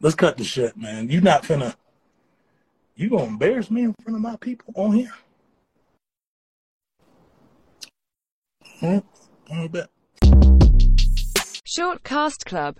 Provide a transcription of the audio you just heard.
Let's cut the shit, man. You're not finna. You gonna embarrass me in front of my people on here? Hmm? Short Cast Club